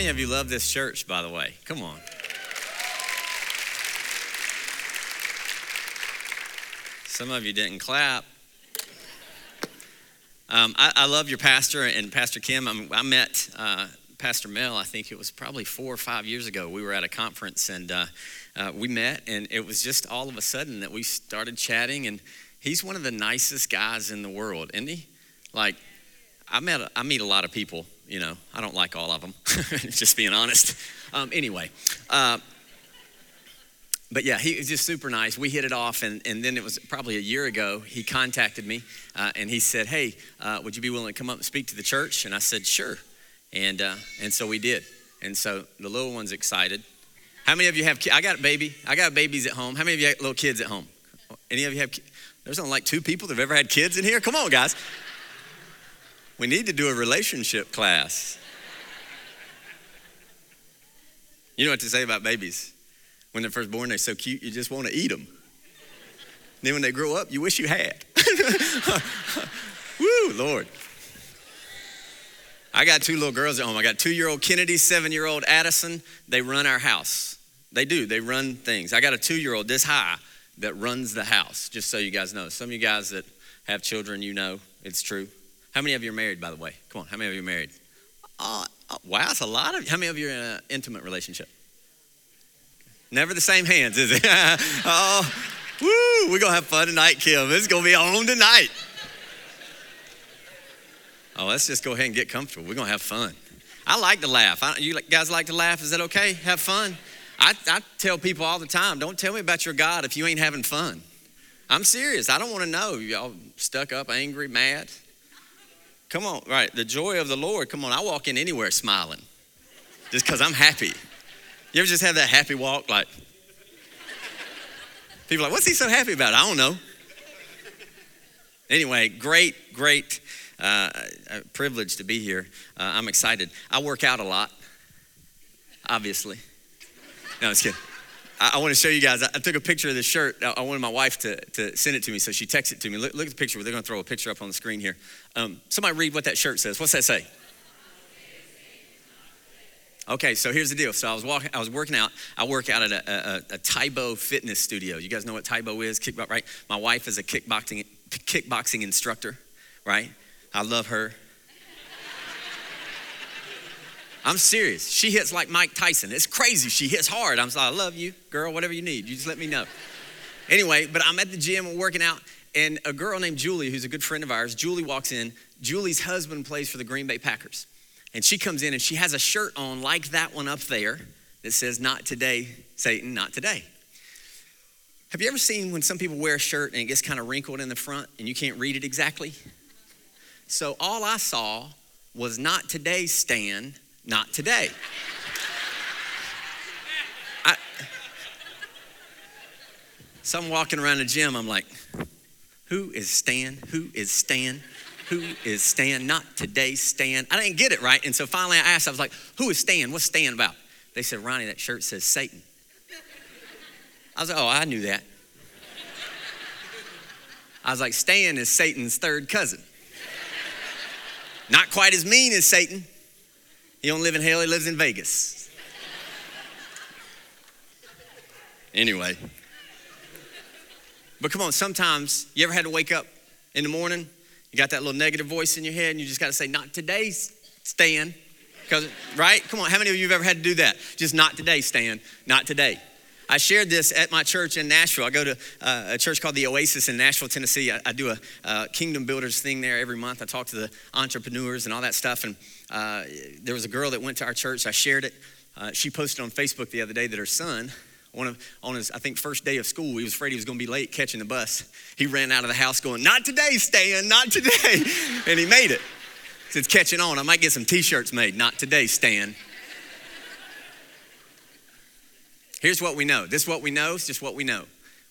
many of you love this church, by the way? Come on. Some of you didn't clap. Um, I, I, love your pastor and Pastor Kim. I'm, i met uh, Pastor Mel, I think it was probably four or five years ago. We were at a conference and uh, uh, we met, and it was just all of a sudden that we started chatting. And he's one of the nicest guys in the world, isn't he? Like, I met, I meet a lot of people. You know, I don't like all of them. just being honest. Um, anyway, uh, but yeah, he was just super nice. We hit it off, and, and then it was probably a year ago. He contacted me uh, and he said, Hey, uh, would you be willing to come up and speak to the church? And I said, Sure. And, uh, and so we did. And so the little one's excited. How many of you have? I got a baby. I got babies at home. How many of you have little kids at home? Any of you have There's only like two people that have ever had kids in here. Come on, guys. We need to do a relationship class. You know what to say about babies. When they're first born, they're so cute, you just want to eat them. Then when they grow up, you wish you had. Woo, Lord. I got two little girls at home. I got two year old Kennedy, seven year old Addison. They run our house. They do, they run things. I got a two year old this high that runs the house, just so you guys know. Some of you guys that have children, you know it's true. How many of you are married, by the way? Come on, how many of you are married? Uh, wow, it's a lot of you. How many of you are in an intimate relationship? Never the same hands, is it? oh, woo, we're going to have fun tonight, Kim. It's going to be on tonight. Oh, let's just go ahead and get comfortable. We're going to have fun. I like to laugh. I, you guys like to laugh? Is that okay? Have fun? I, I tell people all the time don't tell me about your God if you ain't having fun. I'm serious. I don't want to know. Y'all stuck up, angry, mad. Come on, right. The joy of the Lord. Come on, I walk in anywhere smiling just because I'm happy. You ever just have that happy walk? Like, people like, what's he so happy about? I don't know. Anyway, great, great uh, privilege to be here. Uh, I'm excited. I work out a lot, obviously. No, just kidding. I, I want to show you guys. I, I, took a picture of this shirt. I, I, wanted my wife to, to send it to me, so she texted it to me. Look, look at the picture. They're going to throw a picture up on the screen here. Um, somebody read what that shirt says. What's that say? Okay, so here's the deal. So I was walking, I was working out. I work out at a, a, a Tae Bo fitness studio. You guys know what Tae Bo is? Kickbox, right? My wife is a kickboxing kickboxing instructor, right? I love her. I'm serious. She hits like Mike Tyson. It's crazy. She hits hard. I'm like, I love you, girl. Whatever you need, you just let me know. Anyway, but I'm at the gym working out, and a girl named Julie, who's a good friend of ours, Julie walks in. Julie's husband plays for the Green Bay Packers. And she comes in and she has a shirt on like that one up there that says, Not today, Satan, not today. Have you ever seen when some people wear a shirt and it gets kind of wrinkled in the front and you can't read it exactly? So all I saw was not today, Stan, not today. I, so I'm walking around the gym, I'm like, who is Stan? Who is Stan? Who is Stan? Not today, Stan. I didn't get it right. And so finally I asked, I was like, Who is Stan? What's Stan about? They said, Ronnie, that shirt says Satan. I was like, Oh, I knew that. I was like, Stan is Satan's third cousin. Not quite as mean as Satan. He don't live in hell, he lives in Vegas. Anyway. But come on, sometimes you ever had to wake up in the morning you got that little negative voice in your head, and you just got to say, Not today, Stan. Because, right? Come on, how many of you have ever had to do that? Just not today, Stan. Not today. I shared this at my church in Nashville. I go to uh, a church called the Oasis in Nashville, Tennessee. I, I do a uh, Kingdom Builders thing there every month. I talk to the entrepreneurs and all that stuff. And uh, there was a girl that went to our church. I shared it. Uh, she posted on Facebook the other day that her son one of, on his, I think, first day of school, he was afraid he was going to be late catching the bus. He ran out of the house going, Not today, Stan, not today. and he made it. It's catching on. I might get some t shirts made. Not today, Stan. Here's what we know. This is what we know. It's just what we know.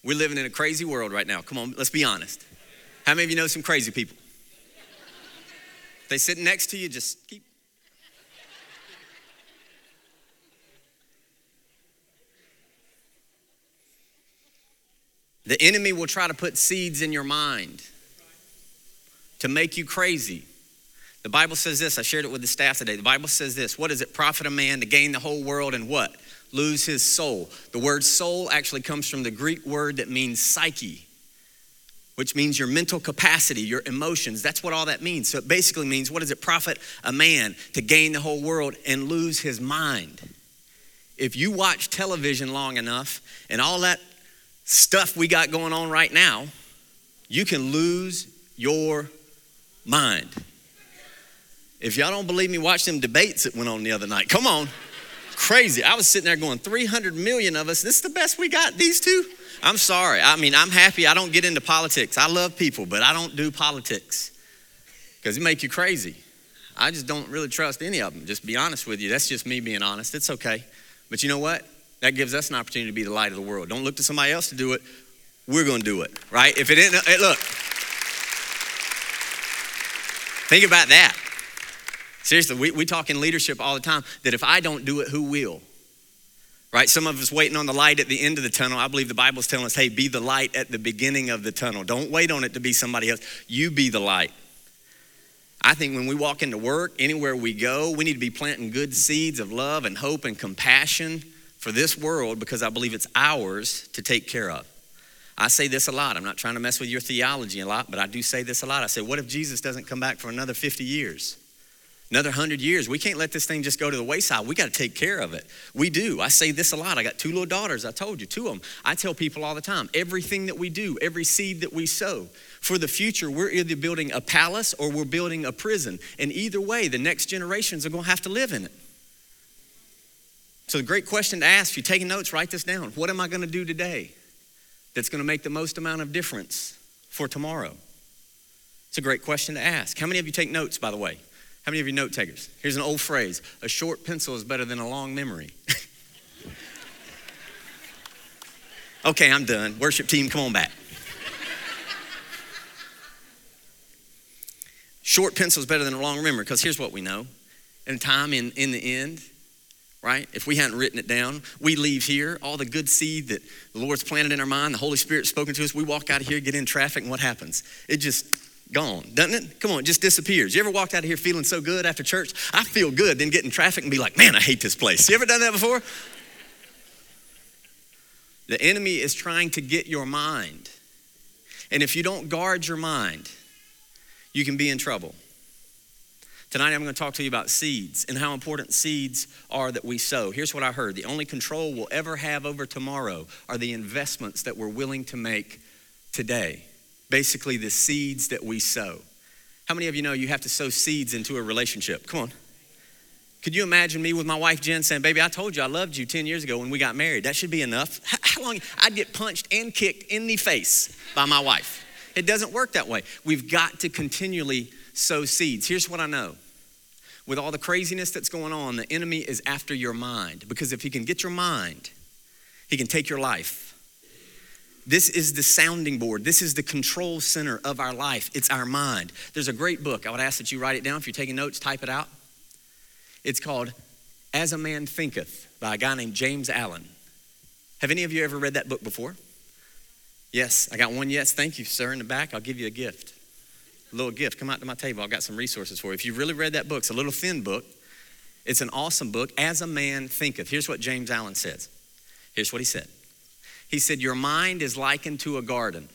We're living in a crazy world right now. Come on, let's be honest. How many of you know some crazy people? They sit next to you, just keep The enemy will try to put seeds in your mind to make you crazy, The Bible says this. I shared it with the staff today. The Bible says this What does it profit a man to gain the whole world and what? Lose his soul. The word soul actually comes from the Greek word that means psyche, which means your mental capacity, your emotions. That's what all that means. So it basically means what does it profit a man to gain the whole world and lose his mind? If you watch television long enough and all that stuff we got going on right now, you can lose your mind. If y'all don't believe me, watch them debates that went on the other night. Come on. Crazy. I was sitting there going, 300 million of us, this is the best we got, these two? I'm sorry. I mean, I'm happy. I don't get into politics. I love people, but I don't do politics because it make you crazy. I just don't really trust any of them. Just be honest with you. That's just me being honest. It's okay. But you know what? That gives us an opportunity to be the light of the world. Don't look to somebody else to do it. We're going to do it, right? If it isn't, hey, uh, look. Think about that. Seriously, we, we talk in leadership all the time that if I don't do it, who will? Right? Some of us waiting on the light at the end of the tunnel. I believe the Bible's telling us, hey, be the light at the beginning of the tunnel. Don't wait on it to be somebody else. You be the light. I think when we walk into work, anywhere we go, we need to be planting good seeds of love and hope and compassion for this world because I believe it's ours to take care of. I say this a lot. I'm not trying to mess with your theology a lot, but I do say this a lot. I say, what if Jesus doesn't come back for another 50 years? Another 100 years? We can't let this thing just go to the wayside. We got to take care of it. We do. I say this a lot. I got two little daughters. I told you, two of them. I tell people all the time everything that we do, every seed that we sow, for the future, we're either building a palace or we're building a prison. And either way, the next generations are going to have to live in it. So, the great question to ask, if you're taking notes, write this down. What am I going to do today that's going to make the most amount of difference for tomorrow? It's a great question to ask. How many of you take notes, by the way? How many of you note takers? Here's an old phrase a short pencil is better than a long memory. okay, I'm done. Worship team, come on back. Short pencil is better than a long memory because here's what we know. In time, in, in the end, right? If we hadn't written it down, we leave here, all the good seed that the Lord's planted in our mind, the Holy Spirit's spoken to us, we walk out of here, get in traffic, and what happens? It just gone, doesn't it? Come on, it just disappears. You ever walked out of here feeling so good after church? I feel good, then get in traffic and be like, man, I hate this place. You ever done that before? The enemy is trying to get your mind. And if you don't guard your mind, you can be in trouble. Tonight, I'm going to talk to you about seeds and how important seeds are that we sow. Here's what I heard the only control we'll ever have over tomorrow are the investments that we're willing to make today. Basically, the seeds that we sow. How many of you know you have to sow seeds into a relationship? Come on. Could you imagine me with my wife Jen saying, Baby, I told you I loved you 10 years ago when we got married? That should be enough. How long? I'd get punched and kicked in the face by my wife. It doesn't work that way. We've got to continually sow seeds. Here's what I know with all the craziness that's going on, the enemy is after your mind because if he can get your mind, he can take your life. This is the sounding board. This is the control center of our life. It's our mind. There's a great book. I would ask that you write it down. If you're taking notes, type it out. It's called As a Man Thinketh by a guy named James Allen. Have any of you ever read that book before? Yes, I got one yes. Thank you, sir, in the back. I'll give you a gift. A little gift. Come out to my table. I've got some resources for you. If you've really read that book, it's a little thin book. It's an awesome book. As a man thinketh. Here's what James Allen says. Here's what he said. He said, Your mind is likened to a garden.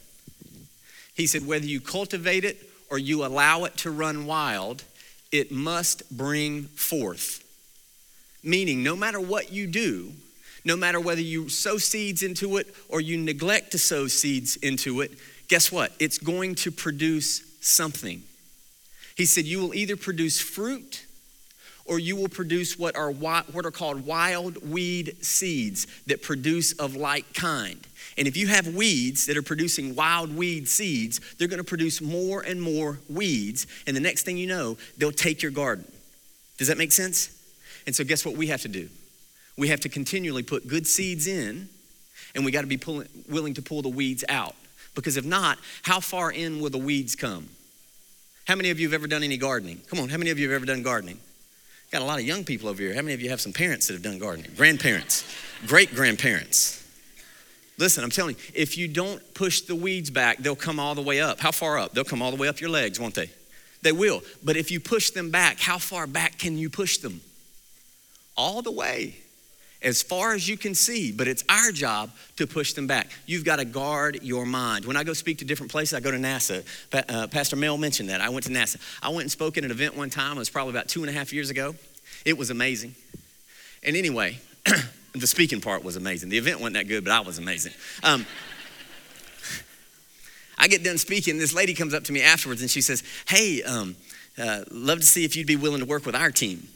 He said, Whether you cultivate it or you allow it to run wild, it must bring forth. Meaning, no matter what you do, no matter whether you sow seeds into it or you neglect to sow seeds into it, guess what? It's going to produce something. He said, You will either produce fruit or you will produce what are, what are called wild weed seeds that produce of like kind. And if you have weeds that are producing wild weed seeds, they're going to produce more and more weeds. And the next thing you know, they'll take your garden. Does that make sense? And so, guess what we have to do? We have to continually put good seeds in, and we got to be pulling, willing to pull the weeds out. Because if not, how far in will the weeds come? How many of you have ever done any gardening? Come on, how many of you have ever done gardening? Got a lot of young people over here. How many of you have some parents that have done gardening? Grandparents, great grandparents. Listen, I'm telling you, if you don't push the weeds back, they'll come all the way up. How far up? They'll come all the way up your legs, won't they? They will. But if you push them back, how far back can you push them? All the way, as far as you can see. But it's our job to push them back. You've got to guard your mind. When I go speak to different places, I go to NASA. Pa- uh, Pastor Mel mentioned that. I went to NASA. I went and spoke at an event one time. It was probably about two and a half years ago. It was amazing. And anyway, the speaking part was amazing. The event wasn't that good, but I was amazing. Um, I get done speaking. This lady comes up to me afterwards and she says, Hey, um, uh, love to see if you'd be willing to work with our team.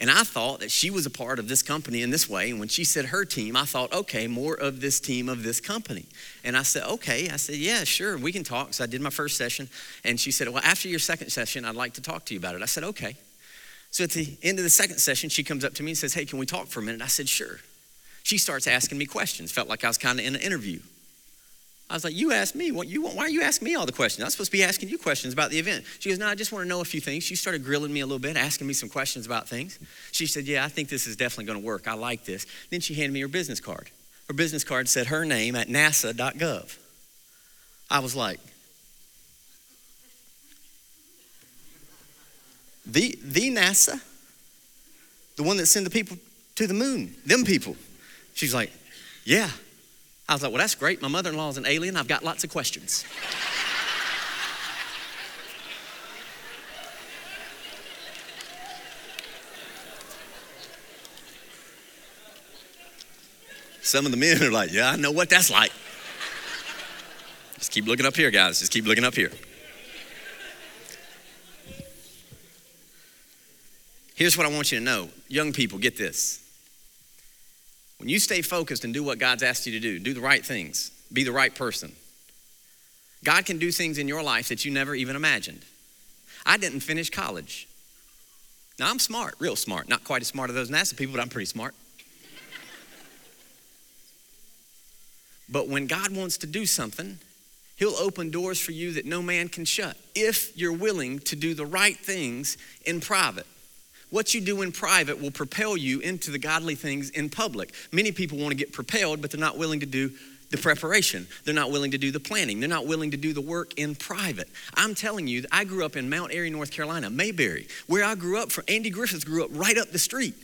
And I thought that she was a part of this company in this way. And when she said her team, I thought, okay, more of this team of this company. And I said, okay. I said, yeah, sure, we can talk. So I did my first session. And she said, well, after your second session, I'd like to talk to you about it. I said, okay. So at the end of the second session, she comes up to me and says, hey, can we talk for a minute? I said, sure. She starts asking me questions. Felt like I was kind of in an interview. I was like, you asked me. What you want? Why are you asking me all the questions? I'm supposed to be asking you questions about the event. She goes, no, I just want to know a few things. She started grilling me a little bit, asking me some questions about things. She said, yeah, I think this is definitely going to work. I like this. Then she handed me her business card. Her business card said her name at nasa.gov. I was like, the, the NASA? The one that sent the people to the moon, them people. She's like, yeah. I was like, well, that's great. My mother in law is an alien. I've got lots of questions. Some of the men are like, yeah, I know what that's like. Just keep looking up here, guys. Just keep looking up here. Here's what I want you to know. Young people, get this. When you stay focused and do what God's asked you to do, do the right things, be the right person, God can do things in your life that you never even imagined. I didn't finish college. Now, I'm smart, real smart. Not quite as smart as those NASA people, but I'm pretty smart. but when God wants to do something, He'll open doors for you that no man can shut if you're willing to do the right things in private. What you do in private will propel you into the godly things in public. Many people want to get propelled, but they're not willing to do the preparation. They're not willing to do the planning. They're not willing to do the work in private. I'm telling you, I grew up in Mount Airy, North Carolina, Mayberry, where I grew up. From Andy Griffith grew up right up the street.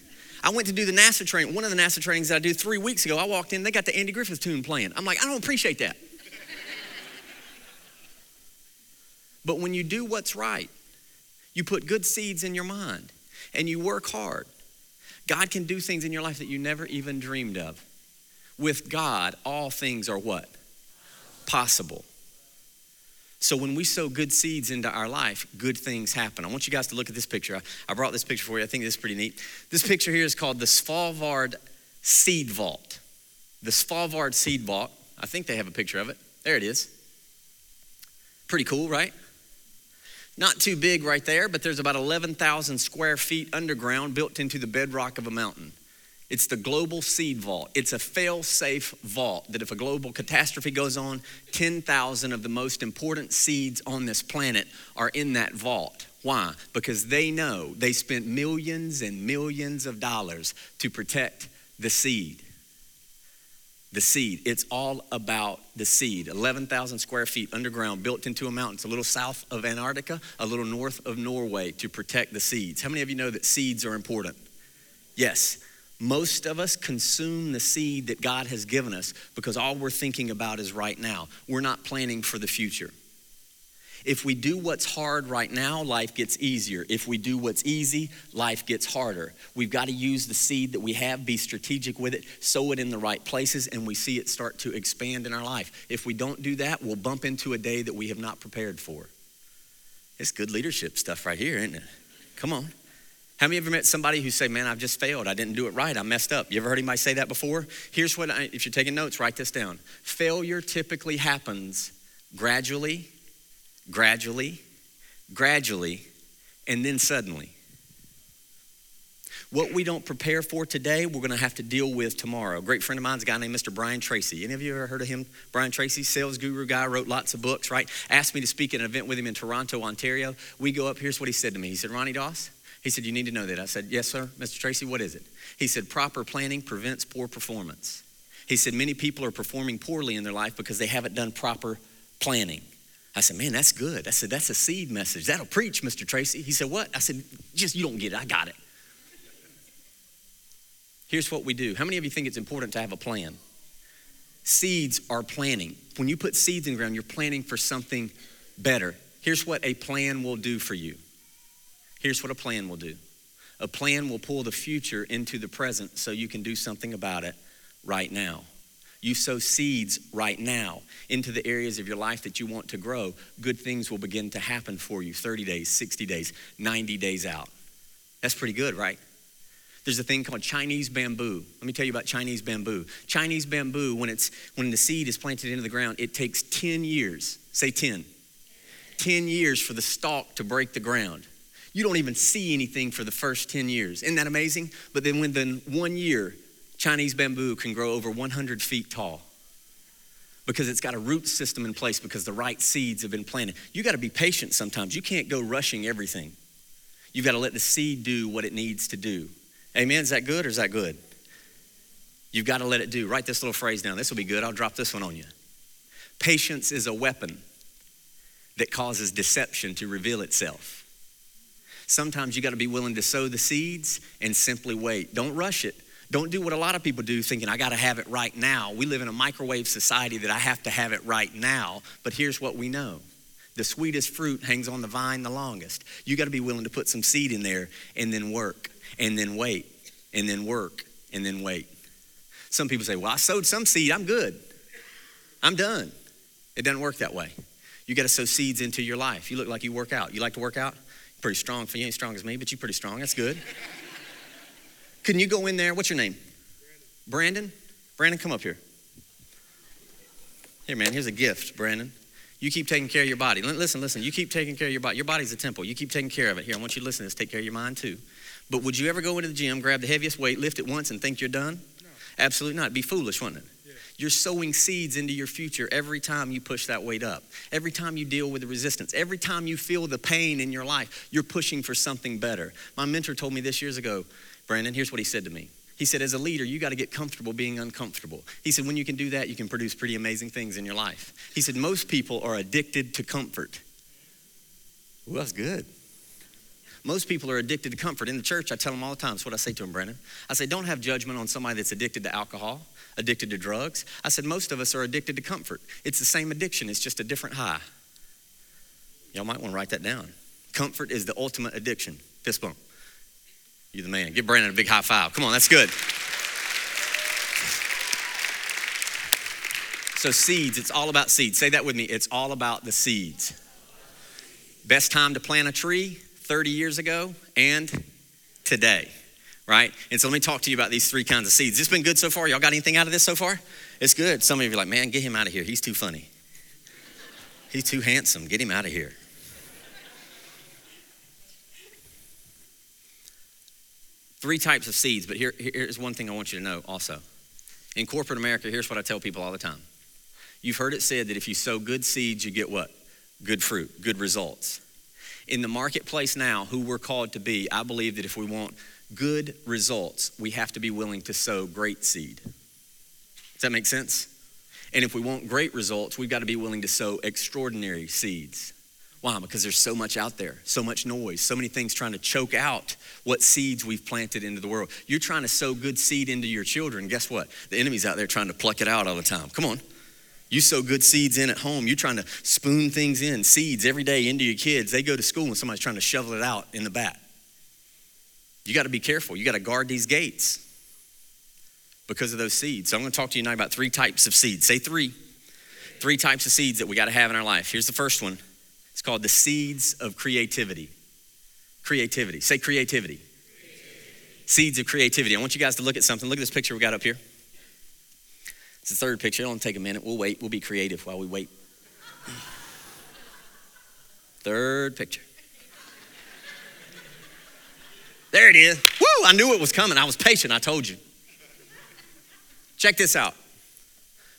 I went to do the NASA training. One of the NASA trainings that I do three weeks ago, I walked in, they got the Andy Griffith tune playing. I'm like, I don't appreciate that. but when you do what's right, you put good seeds in your mind and you work hard, God can do things in your life that you never even dreamed of. With God, all things are what? Possible. So when we sow good seeds into our life, good things happen. I want you guys to look at this picture. I brought this picture for you. I think this is pretty neat. This picture here is called the Svalbard Seed Vault. The Svalbard Seed Vault. I think they have a picture of it. There it is. Pretty cool, right? Not too big right there, but there's about 11,000 square feet underground built into the bedrock of a mountain. It's the global seed vault. It's a fail safe vault that if a global catastrophe goes on, 10,000 of the most important seeds on this planet are in that vault. Why? Because they know they spent millions and millions of dollars to protect the seed the seed. It's all about the seed. 11,000 square feet underground, built into a mountain. It's a little south of Antarctica, a little north of Norway to protect the seeds. How many of you know that seeds are important? Yes. Most of us consume the seed that God has given us because all we're thinking about is right now. We're not planning for the future. If we do what's hard right now, life gets easier. If we do what's easy, life gets harder. We've got to use the seed that we have, be strategic with it, sow it in the right places, and we see it start to expand in our life. If we don't do that, we'll bump into a day that we have not prepared for. It's good leadership stuff right here, isn't it? Come on. How many ever met somebody who say, "Man, I've just failed. I didn't do it right. I messed up." You ever heard anybody say that before? Here's what I, if you're taking notes, write this down. Failure typically happens gradually gradually, gradually, and then suddenly. What we don't prepare for today, we're going to have to deal with tomorrow. A great friend of mine is a guy named Mr. Brian Tracy. Any of you ever heard of him? Brian Tracy, sales guru guy, wrote lots of books, right? Asked me to speak at an event with him in Toronto, Ontario. We go up, here's what he said to me. He said, Ronnie Doss, he said, You need to know that. I said, Yes, sir. Mr. Tracy, what is it? He said, Proper planning prevents poor performance. He said, Many people are performing poorly in their life because they haven't done proper planning. I said, Man, that's good. I said, That's a seed message. That'll preach, Mr. Tracy. He said, What? I said, Just, you don't get it. I got it. Here's what we do. How many of you think it's important to have a plan? Seeds are planning. When you put seeds in the ground, you're planning for something better. Here's what a plan will do for you. Here's what a plan will do a plan will pull the future into the present so you can do something about it right now. You sow seeds right now into the areas of your life that you want to grow, good things will begin to happen for you 30 days, 60 days, 90 days out. That's pretty good, right? There's a thing called Chinese bamboo. Let me tell you about Chinese bamboo. Chinese bamboo, when it's when the seed is planted into the ground, it takes 10 years. Say 10. 10 years for the stalk to break the ground. You don't even see anything for the first 10 years. Isn't that amazing? But then within one year, Chinese bamboo can grow over 100 feet tall because it's got a root system in place because the right seeds have been planted. You got to be patient sometimes. You can't go rushing everything. You've got to let the seed do what it needs to do. Amen. Is that good or is that good? You've got to let it do. Write this little phrase down. This will be good. I'll drop this one on you. Patience is a weapon that causes deception to reveal itself. Sometimes you got to be willing to sow the seeds and simply wait. Don't rush it. Don't do what a lot of people do thinking, I got to have it right now. We live in a microwave society that I have to have it right now. But here's what we know the sweetest fruit hangs on the vine the longest. You got to be willing to put some seed in there and then work and then wait and then work and then wait. Some people say, Well, I sowed some seed, I'm good. I'm done. It doesn't work that way. You got to sow seeds into your life. You look like you work out. You like to work out? Pretty strong. For you ain't strong as me, but you're pretty strong. That's good. Can you go in there? What's your name? Brandon. Brandon, Brandon come up here. Here, man, here's a gift, Brandon. You keep taking care of your body. Listen, listen, you keep taking care of your body. Your body's a temple. You keep taking care of it. Here, I want you to listen to this. Take care of your mind too. But would you ever go into the gym, grab the heaviest weight, lift it once, and think you're done? No. Absolutely not. It'd be foolish, wouldn't it? Yeah. You're sowing seeds into your future every time you push that weight up. Every time you deal with the resistance. Every time you feel the pain in your life, you're pushing for something better. My mentor told me this years ago, Brandon, here's what he said to me. He said, as a leader, you got to get comfortable being uncomfortable. He said, when you can do that, you can produce pretty amazing things in your life. He said, most people are addicted to comfort. Well, that's good. Most people are addicted to comfort. In the church, I tell them all the time, that's what I say to them, Brandon. I say, don't have judgment on somebody that's addicted to alcohol, addicted to drugs. I said, most of us are addicted to comfort. It's the same addiction, it's just a different high. Y'all might want to write that down. Comfort is the ultimate addiction. Fist bump. You're the man. Give Brandon a big high five. Come on, that's good. So, seeds, it's all about seeds. Say that with me. It's all about the seeds. Best time to plant a tree 30 years ago and today, right? And so let me talk to you about these three kinds of seeds. This been good so far? Y'all got anything out of this so far? It's good. Some of you are like, man, get him out of here. He's too funny. He's too handsome. Get him out of here. Three types of seeds, but here, here's one thing I want you to know also. In corporate America, here's what I tell people all the time. You've heard it said that if you sow good seeds, you get what? Good fruit, good results in the marketplace now, who we're called to be, I believe that if we want good results, we have to be willing to sow great seed. Does that make sense? And if we want great results, we've got to be willing to sow extraordinary seeds. Why? Because there's so much out there, so much noise, so many things trying to choke out what seeds we've planted into the world. You're trying to sow good seed into your children. Guess what? The enemy's out there trying to pluck it out all the time. Come on. You sow good seeds in at home. You're trying to spoon things in, seeds every day into your kids. They go to school and somebody's trying to shovel it out in the bat. You got to be careful. You got to guard these gates because of those seeds. So I'm going to talk to you now about three types of seeds. Say three. Three types of seeds that we got to have in our life. Here's the first one. Called the seeds of creativity. Creativity. Say creativity. creativity. Seeds of creativity. I want you guys to look at something. Look at this picture we got up here. It's the third picture. It'll take a minute. We'll wait. We'll be creative while we wait. Third picture. There it is. Woo! I knew it was coming. I was patient. I told you. Check this out.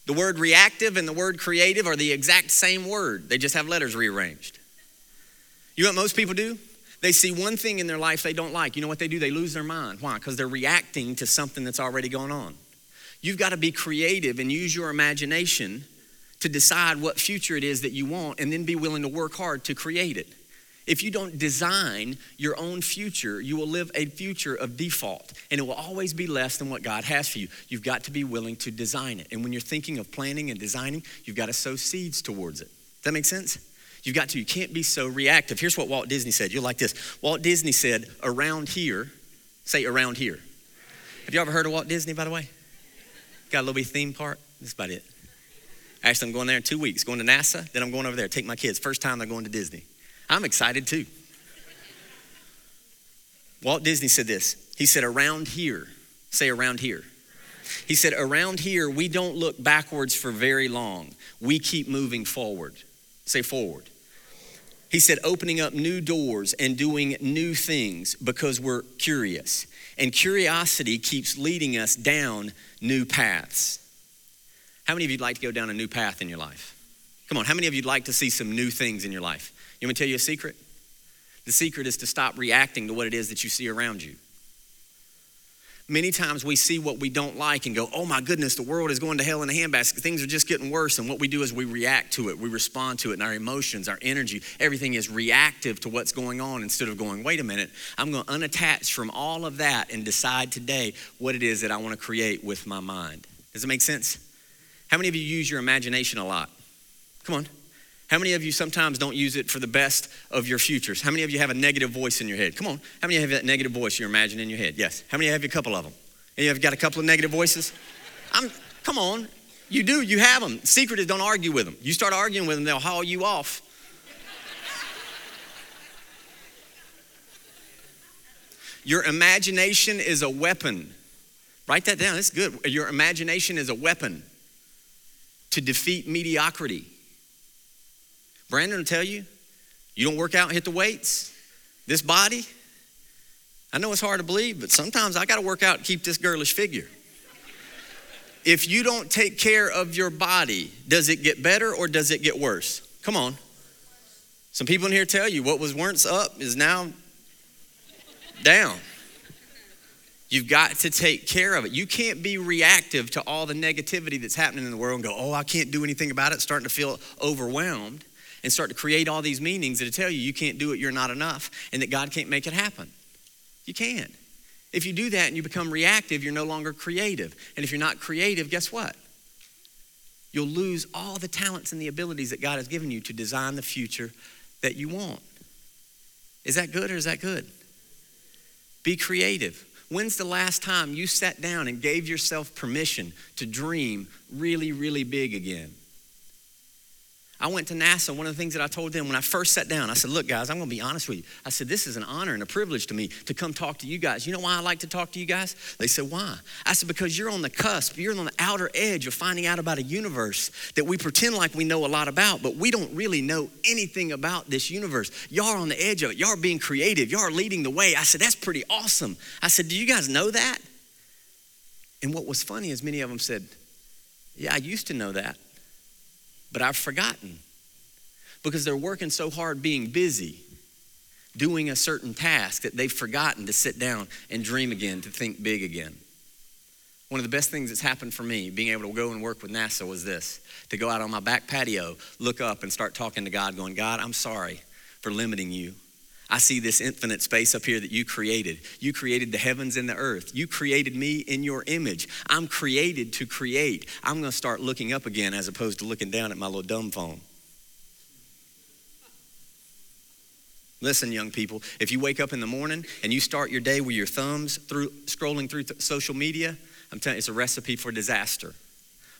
The word reactive and the word creative are the exact same word, they just have letters rearranged. You know what most people do? They see one thing in their life they don't like. You know what they do? They lose their mind. Why? Because they're reacting to something that's already going on. You've got to be creative and use your imagination to decide what future it is that you want and then be willing to work hard to create it. If you don't design your own future, you will live a future of default and it will always be less than what God has for you. You've got to be willing to design it. And when you're thinking of planning and designing, you've got to sow seeds towards it. Does that make sense? You've got to. You can't be so reactive. Here's what Walt Disney said. You'll like this. Walt Disney said, around here, say around here. Have you ever heard of Walt Disney, by the way? Got a little bit theme park? That's about it. Actually, I'm going there in two weeks. Going to NASA, then I'm going over there. Take my kids. First time they're going to Disney. I'm excited too. Walt Disney said this. He said, around here, say around here. He said, around here, we don't look backwards for very long. We keep moving forward. Say forward. He said, opening up new doors and doing new things because we're curious. And curiosity keeps leading us down new paths. How many of you'd like to go down a new path in your life? Come on, how many of you'd like to see some new things in your life? You want me to tell you a secret? The secret is to stop reacting to what it is that you see around you. Many times we see what we don't like and go, oh my goodness, the world is going to hell in a handbasket. Things are just getting worse. And what we do is we react to it, we respond to it, and our emotions, our energy, everything is reactive to what's going on instead of going, wait a minute, I'm going to unattach from all of that and decide today what it is that I want to create with my mind. Does it make sense? How many of you use your imagination a lot? Come on. How many of you sometimes don't use it for the best of your futures? How many of you have a negative voice in your head? Come on. How many have that negative voice you imagine in your head? Yes. How many have you a couple of them? You have got a couple of negative voices? I'm, come on. You do. You have them. Secret is don't argue with them. You start arguing with them, they'll haul you off. Your imagination is a weapon. Write that down. It's good. Your imagination is a weapon to defeat mediocrity. Brandon will tell you, you don't work out and hit the weights. This body, I know it's hard to believe, but sometimes I got to work out and keep this girlish figure. If you don't take care of your body, does it get better or does it get worse? Come on. Some people in here tell you what was once up is now down. You've got to take care of it. You can't be reactive to all the negativity that's happening in the world and go, oh, I can't do anything about it, starting to feel overwhelmed and start to create all these meanings that tell you you can't do it, you're not enough, and that God can't make it happen. You can't. If you do that and you become reactive, you're no longer creative. And if you're not creative, guess what? You'll lose all the talents and the abilities that God has given you to design the future that you want. Is that good or is that good? Be creative. When's the last time you sat down and gave yourself permission to dream really, really big again? I went to NASA. One of the things that I told them when I first sat down, I said, Look, guys, I'm going to be honest with you. I said, This is an honor and a privilege to me to come talk to you guys. You know why I like to talk to you guys? They said, Why? I said, Because you're on the cusp, you're on the outer edge of finding out about a universe that we pretend like we know a lot about, but we don't really know anything about this universe. Y'all are on the edge of it. Y'all are being creative. Y'all are leading the way. I said, That's pretty awesome. I said, Do you guys know that? And what was funny is many of them said, Yeah, I used to know that but I've forgotten because they're working so hard being busy doing a certain task that they've forgotten to sit down and dream again, to think big again. One of the best things that's happened for me, being able to go and work with NASA, was this to go out on my back patio, look up, and start talking to God, going, God, I'm sorry for limiting you. I see this infinite space up here that you created. You created the heavens and the earth. You created me in your image. I'm created to create. I'm going to start looking up again as opposed to looking down at my little dumb phone. Listen, young people, if you wake up in the morning and you start your day with your thumbs through scrolling through th- social media, I'm telling you, it's a recipe for disaster.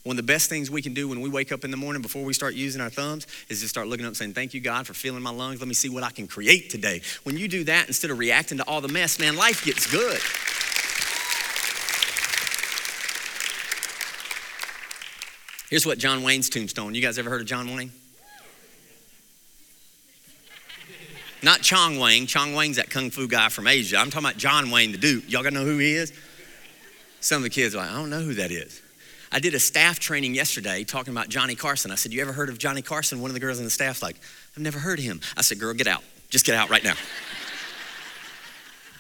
One of the best things we can do when we wake up in the morning before we start using our thumbs is to start looking up and saying, Thank you, God, for filling my lungs. Let me see what I can create today. When you do that, instead of reacting to all the mess, man, life gets good. Here's what John Wayne's tombstone. You guys ever heard of John Wayne? Not Chong Wayne. Chong Wayne's that kung fu guy from Asia. I'm talking about John Wayne, the dude. Y'all gotta know who he is? Some of the kids are like, I don't know who that is. I did a staff training yesterday talking about Johnny Carson. I said, You ever heard of Johnny Carson? One of the girls in the staff's like, I've never heard him. I said, Girl, get out. Just get out right now.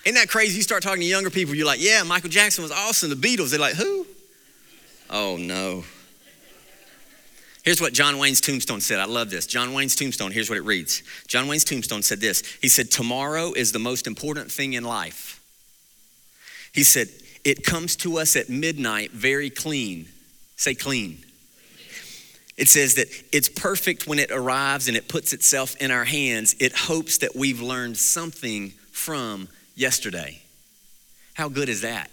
Isn't that crazy? You start talking to younger people, you're like, Yeah, Michael Jackson was awesome. The Beatles, they're like, Who? Oh, no. Here's what John Wayne's tombstone said. I love this. John Wayne's tombstone, here's what it reads. John Wayne's tombstone said this. He said, Tomorrow is the most important thing in life. He said, It comes to us at midnight very clean. Say clean. It says that it's perfect when it arrives and it puts itself in our hands. It hopes that we've learned something from yesterday. How good is that?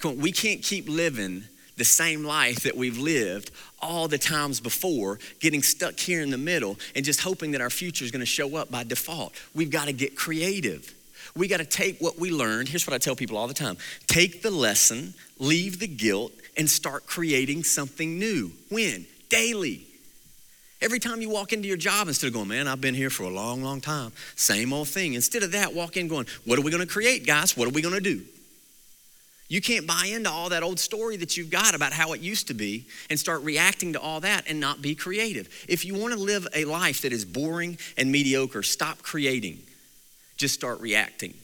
Come on, we can't keep living the same life that we've lived all the times before, getting stuck here in the middle and just hoping that our future is going to show up by default. We've got to get creative. We got to take what we learned. Here's what I tell people all the time take the lesson, leave the guilt, and start creating something new. When? Daily. Every time you walk into your job, instead of going, man, I've been here for a long, long time, same old thing. Instead of that, walk in going, what are we going to create, guys? What are we going to do? You can't buy into all that old story that you've got about how it used to be and start reacting to all that and not be creative. If you want to live a life that is boring and mediocre, stop creating. Just start reacting.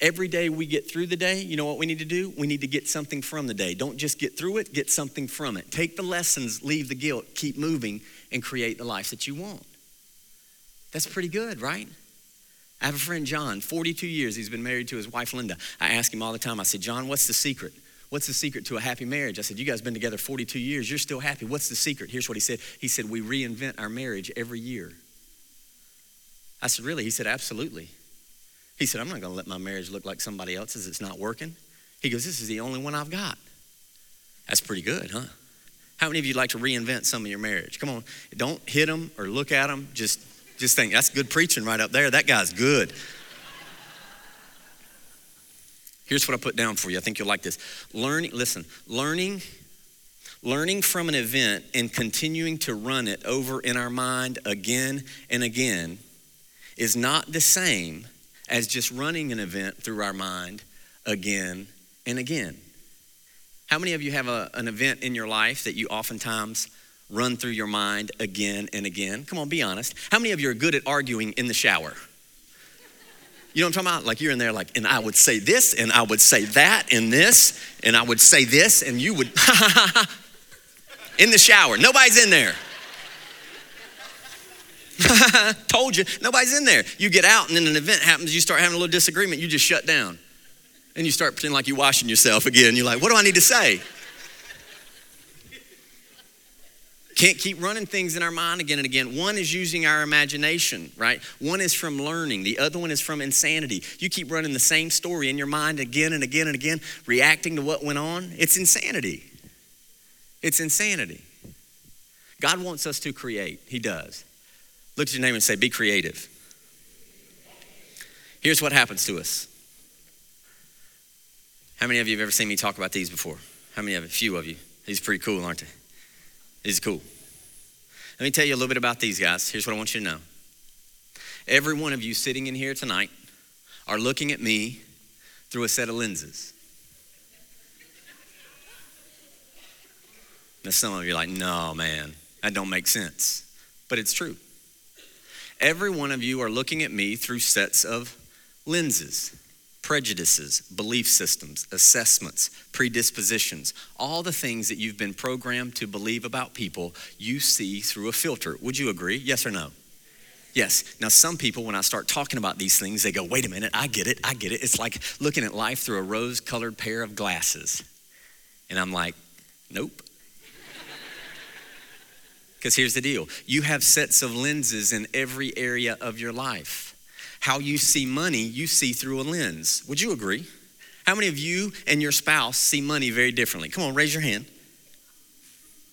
Every day we get through the day, you know what we need to do? We need to get something from the day. Don't just get through it, get something from it. Take the lessons, leave the guilt, keep moving, and create the life that you want. That's pretty good, right? I have a friend, John, 42 years. He's been married to his wife, Linda. I ask him all the time, I said, John, what's the secret? What's the secret to a happy marriage? I said, You guys been together 42 years. You're still happy. What's the secret? Here's what he said He said, We reinvent our marriage every year. I said, Really? He said, Absolutely. He said, I'm not going to let my marriage look like somebody else's. It's not working. He goes, This is the only one I've got. That's pretty good, huh? How many of you like to reinvent some of your marriage? Come on, don't hit them or look at them. Just just think, that's good preaching right up there. That guy's good. Here's what I put down for you. I think you'll like this. Learning, listen, learning, learning from an event and continuing to run it over in our mind again and again is not the same as just running an event through our mind again and again. How many of you have a, an event in your life that you oftentimes run through your mind again and again? Come on, be honest. How many of you are good at arguing in the shower? You know what I'm talking about? Like you're in there, like, and I would say this, and I would say that, and this, and I would say this, and you would, in the shower. Nobody's in there. Told you, nobody's in there. You get out, and then an event happens, you start having a little disagreement, you just shut down. And you start pretending like you're washing yourself again. You're like, what do I need to say? Can't keep running things in our mind again and again. One is using our imagination, right? One is from learning, the other one is from insanity. You keep running the same story in your mind again and again and again, reacting to what went on. It's insanity. It's insanity. God wants us to create, He does. Look at your name and say, Be creative. Here's what happens to us. How many of you have ever seen me talk about these before? How many of you? A few of you. These are pretty cool, aren't they? is cool. Let me tell you a little bit about these guys. Here's what I want you to know. Every one of you sitting in here tonight are looking at me through a set of lenses. Now, some of you are like, no, man, that don't make sense. But it's true. Every one of you are looking at me through sets of lenses prejudices, belief systems, assessments, predispositions, all the things that you've been programmed to believe about people, you see through a filter. Would you agree? Yes or no? Yes. Now, some people, when I start talking about these things, they go, wait a minute, I get it, I get it. It's like looking at life through a rose colored pair of glasses. And I'm like, nope. Because here's the deal you have sets of lenses in every area of your life how you see money, you see through a lens. Would you agree? How many of you and your spouse see money very differently? Come on, raise your hand.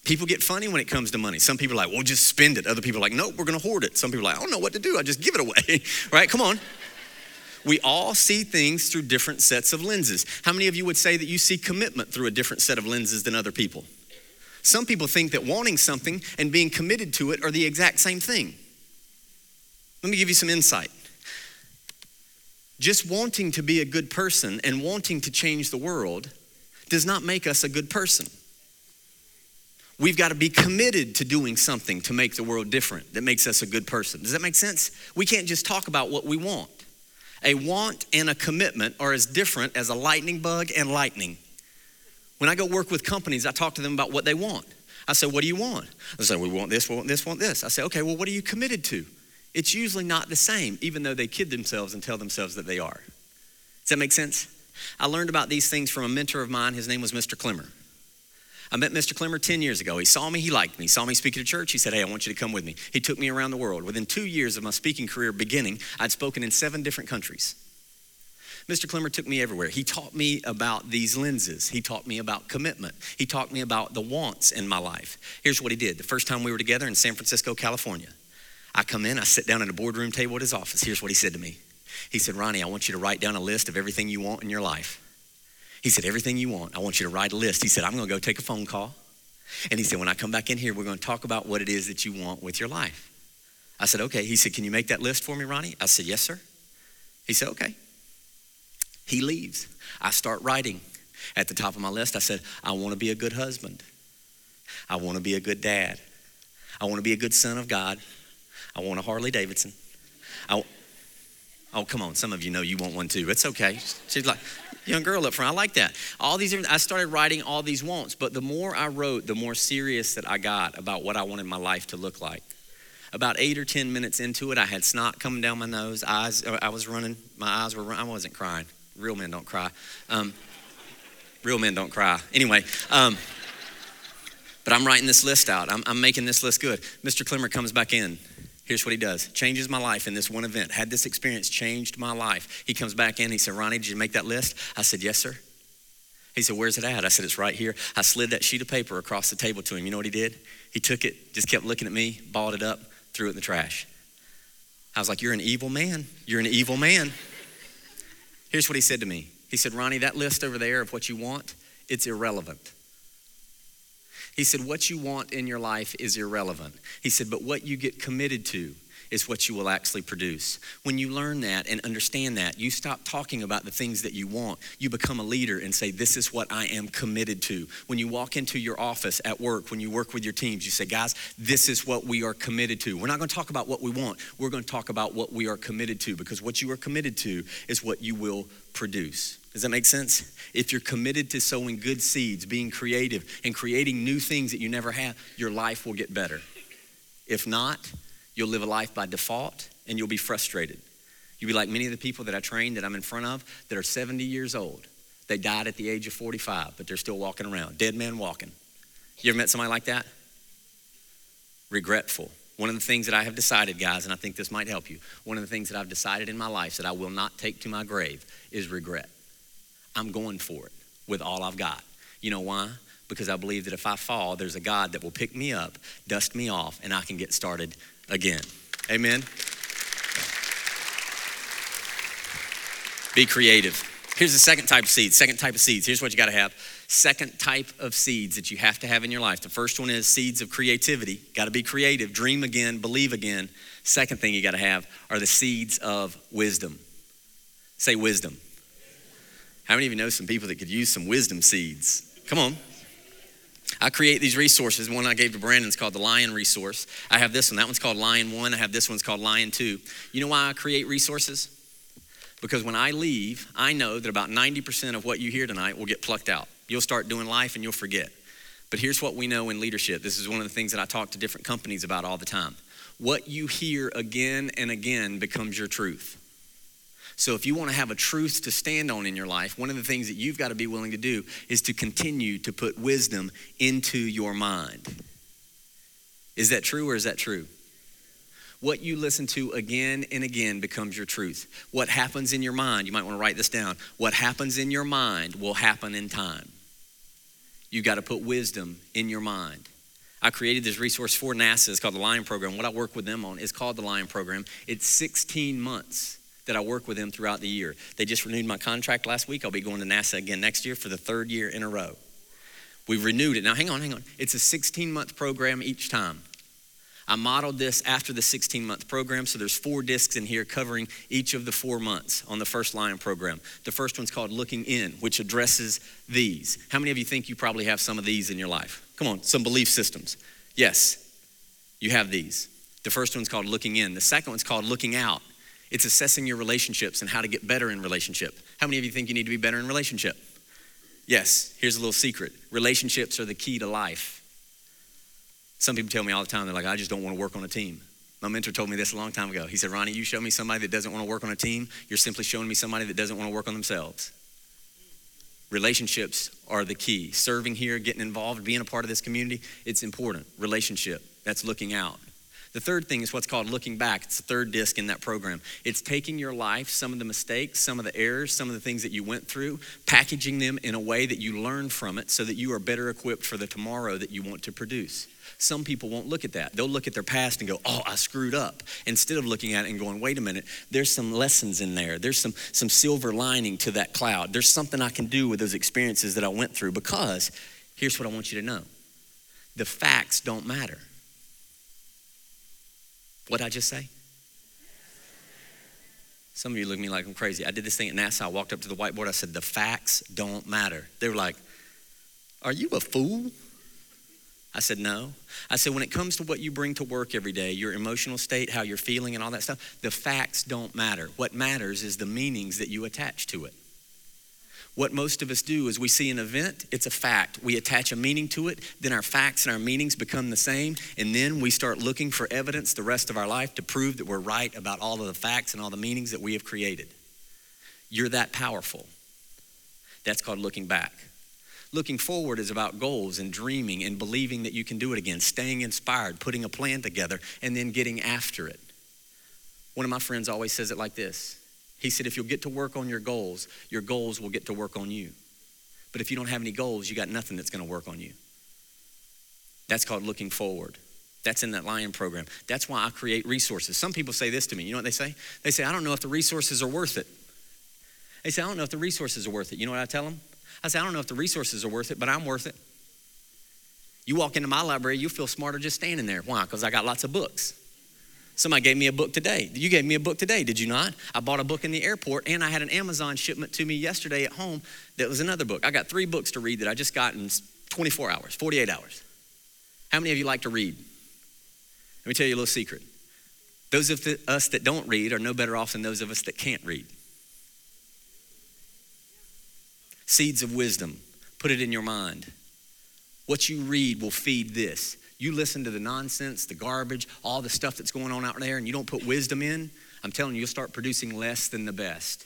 People get funny when it comes to money. Some people are like, well, just spend it. Other people are like, nope, we're going to hoard it. Some people are like, I don't know what to do. I just give it away. right? Come on. We all see things through different sets of lenses. How many of you would say that you see commitment through a different set of lenses than other people? Some people think that wanting something and being committed to it are the exact same thing. Let me give you some insight. Just wanting to be a good person and wanting to change the world does not make us a good person. We've got to be committed to doing something to make the world different that makes us a good person. Does that make sense? We can't just talk about what we want. A want and a commitment are as different as a lightning bug and lightning. When I go work with companies, I talk to them about what they want. I say, What do you want? They say, We want this, we want this, want this. I say, Okay, well, what are you committed to? It's usually not the same, even though they kid themselves and tell themselves that they are. Does that make sense? I learned about these things from a mentor of mine. His name was Mr. Clemmer. I met Mr. Clemmer 10 years ago. He saw me, he liked me. He saw me speak at a church. He said, Hey, I want you to come with me. He took me around the world. Within two years of my speaking career beginning, I'd spoken in seven different countries. Mr. Clemmer took me everywhere. He taught me about these lenses. He taught me about commitment. He taught me about the wants in my life. Here's what he did. The first time we were together in San Francisco, California, I come in, I sit down at a boardroom table at his office. Here's what he said to me. He said, Ronnie, I want you to write down a list of everything you want in your life. He said, Everything you want, I want you to write a list. He said, I'm going to go take a phone call. And he said, When I come back in here, we're going to talk about what it is that you want with your life. I said, Okay. He said, Can you make that list for me, Ronnie? I said, Yes, sir. He said, Okay. He leaves. I start writing. At the top of my list, I said, I want to be a good husband. I want to be a good dad. I want to be a good son of God. I want a Harley Davidson. I, oh, come on. Some of you know you want one too. It's okay. She's like, young girl up front. I like that. All these, I started writing all these wants, but the more I wrote, the more serious that I got about what I wanted my life to look like. About eight or 10 minutes into it, I had snot coming down my nose. Eyes, I was running. My eyes were, I wasn't crying. Real men don't cry. Um, real men don't cry. Anyway, um, but I'm writing this list out. I'm, I'm making this list good. Mr. Clemmer comes back in. Here's what he does changes my life in this one event. Had this experience changed my life. He comes back in. He said, Ronnie, did you make that list? I said, Yes, sir. He said, Where's it at? I said, It's right here. I slid that sheet of paper across the table to him. You know what he did? He took it, just kept looking at me, balled it up, threw it in the trash. I was like, You're an evil man. You're an evil man. Here's what he said to me He said, Ronnie, that list over there of what you want, it's irrelevant. He said, What you want in your life is irrelevant. He said, But what you get committed to is what you will actually produce. When you learn that and understand that, you stop talking about the things that you want. You become a leader and say, This is what I am committed to. When you walk into your office at work, when you work with your teams, you say, Guys, this is what we are committed to. We're not going to talk about what we want, we're going to talk about what we are committed to because what you are committed to is what you will produce. Does that make sense? If you're committed to sowing good seeds, being creative, and creating new things that you never have, your life will get better. If not, You'll live a life by default and you'll be frustrated. You'll be like many of the people that I train that I'm in front of that are 70 years old. They died at the age of 45, but they're still walking around, dead man walking. You ever met somebody like that? Regretful. One of the things that I have decided, guys, and I think this might help you, one of the things that I've decided in my life that I will not take to my grave is regret. I'm going for it with all I've got. You know why? Because I believe that if I fall, there's a God that will pick me up, dust me off, and I can get started again. Amen. Be creative. Here's the second type of seeds. Second type of seeds. Here's what you got to have. Second type of seeds that you have to have in your life. The first one is seeds of creativity. Got to be creative. Dream again. Believe again. Second thing you got to have are the seeds of wisdom. Say wisdom. How many of you know some people that could use some wisdom seeds? Come on. I create these resources. One I gave to Brandon is called the Lion Resource. I have this one. That one's called Lion One. I have this one's called Lion Two. You know why I create resources? Because when I leave, I know that about 90% of what you hear tonight will get plucked out. You'll start doing life and you'll forget. But here's what we know in leadership. This is one of the things that I talk to different companies about all the time. What you hear again and again becomes your truth. So, if you want to have a truth to stand on in your life, one of the things that you've got to be willing to do is to continue to put wisdom into your mind. Is that true or is that true? What you listen to again and again becomes your truth. What happens in your mind, you might want to write this down. What happens in your mind will happen in time. You got to put wisdom in your mind. I created this resource for NASA. It's called the Lion Program. What I work with them on is called the Lion Program. It's 16 months that I work with them throughout the year. They just renewed my contract last week. I'll be going to NASA again next year for the third year in a row. We've renewed it. Now, hang on, hang on. It's a 16 month program each time. I modeled this after the 16 month program, so there's four discs in here covering each of the four months on the first Lion program. The first one's called Looking In, which addresses these. How many of you think you probably have some of these in your life? Come on, some belief systems. Yes, you have these. The first one's called Looking In, the second one's called Looking Out. It's assessing your relationships and how to get better in relationship. How many of you think you need to be better in relationship? Yes, here's a little secret. Relationships are the key to life. Some people tell me all the time, they're like, I just don't want to work on a team. My mentor told me this a long time ago. He said, Ronnie, you show me somebody that doesn't want to work on a team, you're simply showing me somebody that doesn't want to work on themselves. Relationships are the key. Serving here, getting involved, being a part of this community, it's important. Relationship, that's looking out. The third thing is what's called looking back. It's the third disc in that program. It's taking your life, some of the mistakes, some of the errors, some of the things that you went through, packaging them in a way that you learn from it so that you are better equipped for the tomorrow that you want to produce. Some people won't look at that. They'll look at their past and go, oh, I screwed up. Instead of looking at it and going, wait a minute, there's some lessons in there. There's some, some silver lining to that cloud. There's something I can do with those experiences that I went through because here's what I want you to know the facts don't matter. What did I just say? Some of you look at me like I'm crazy. I did this thing at NASA. I walked up to the whiteboard. I said, The facts don't matter. They were like, Are you a fool? I said, No. I said, When it comes to what you bring to work every day, your emotional state, how you're feeling, and all that stuff, the facts don't matter. What matters is the meanings that you attach to it. What most of us do is we see an event, it's a fact. We attach a meaning to it, then our facts and our meanings become the same, and then we start looking for evidence the rest of our life to prove that we're right about all of the facts and all the meanings that we have created. You're that powerful. That's called looking back. Looking forward is about goals and dreaming and believing that you can do it again, staying inspired, putting a plan together, and then getting after it. One of my friends always says it like this he said, if you'll get to work on your goals, your goals will get to work on you. But if you don't have any goals, you got nothing that's going to work on you. That's called looking forward. That's in that Lion program. That's why I create resources. Some people say this to me. You know what they say? They say, I don't know if the resources are worth it. They say, I don't know if the resources are worth it. You know what I tell them? I say, I don't know if the resources are worth it, but I'm worth it. You walk into my library, you feel smarter just standing there. Why? Because I got lots of books. Somebody gave me a book today. You gave me a book today, did you not? I bought a book in the airport and I had an Amazon shipment to me yesterday at home that was another book. I got three books to read that I just got in 24 hours, 48 hours. How many of you like to read? Let me tell you a little secret. Those of the, us that don't read are no better off than those of us that can't read. Seeds of wisdom, put it in your mind. What you read will feed this. You listen to the nonsense, the garbage, all the stuff that's going on out there, and you don't put wisdom in, I'm telling you, you'll start producing less than the best.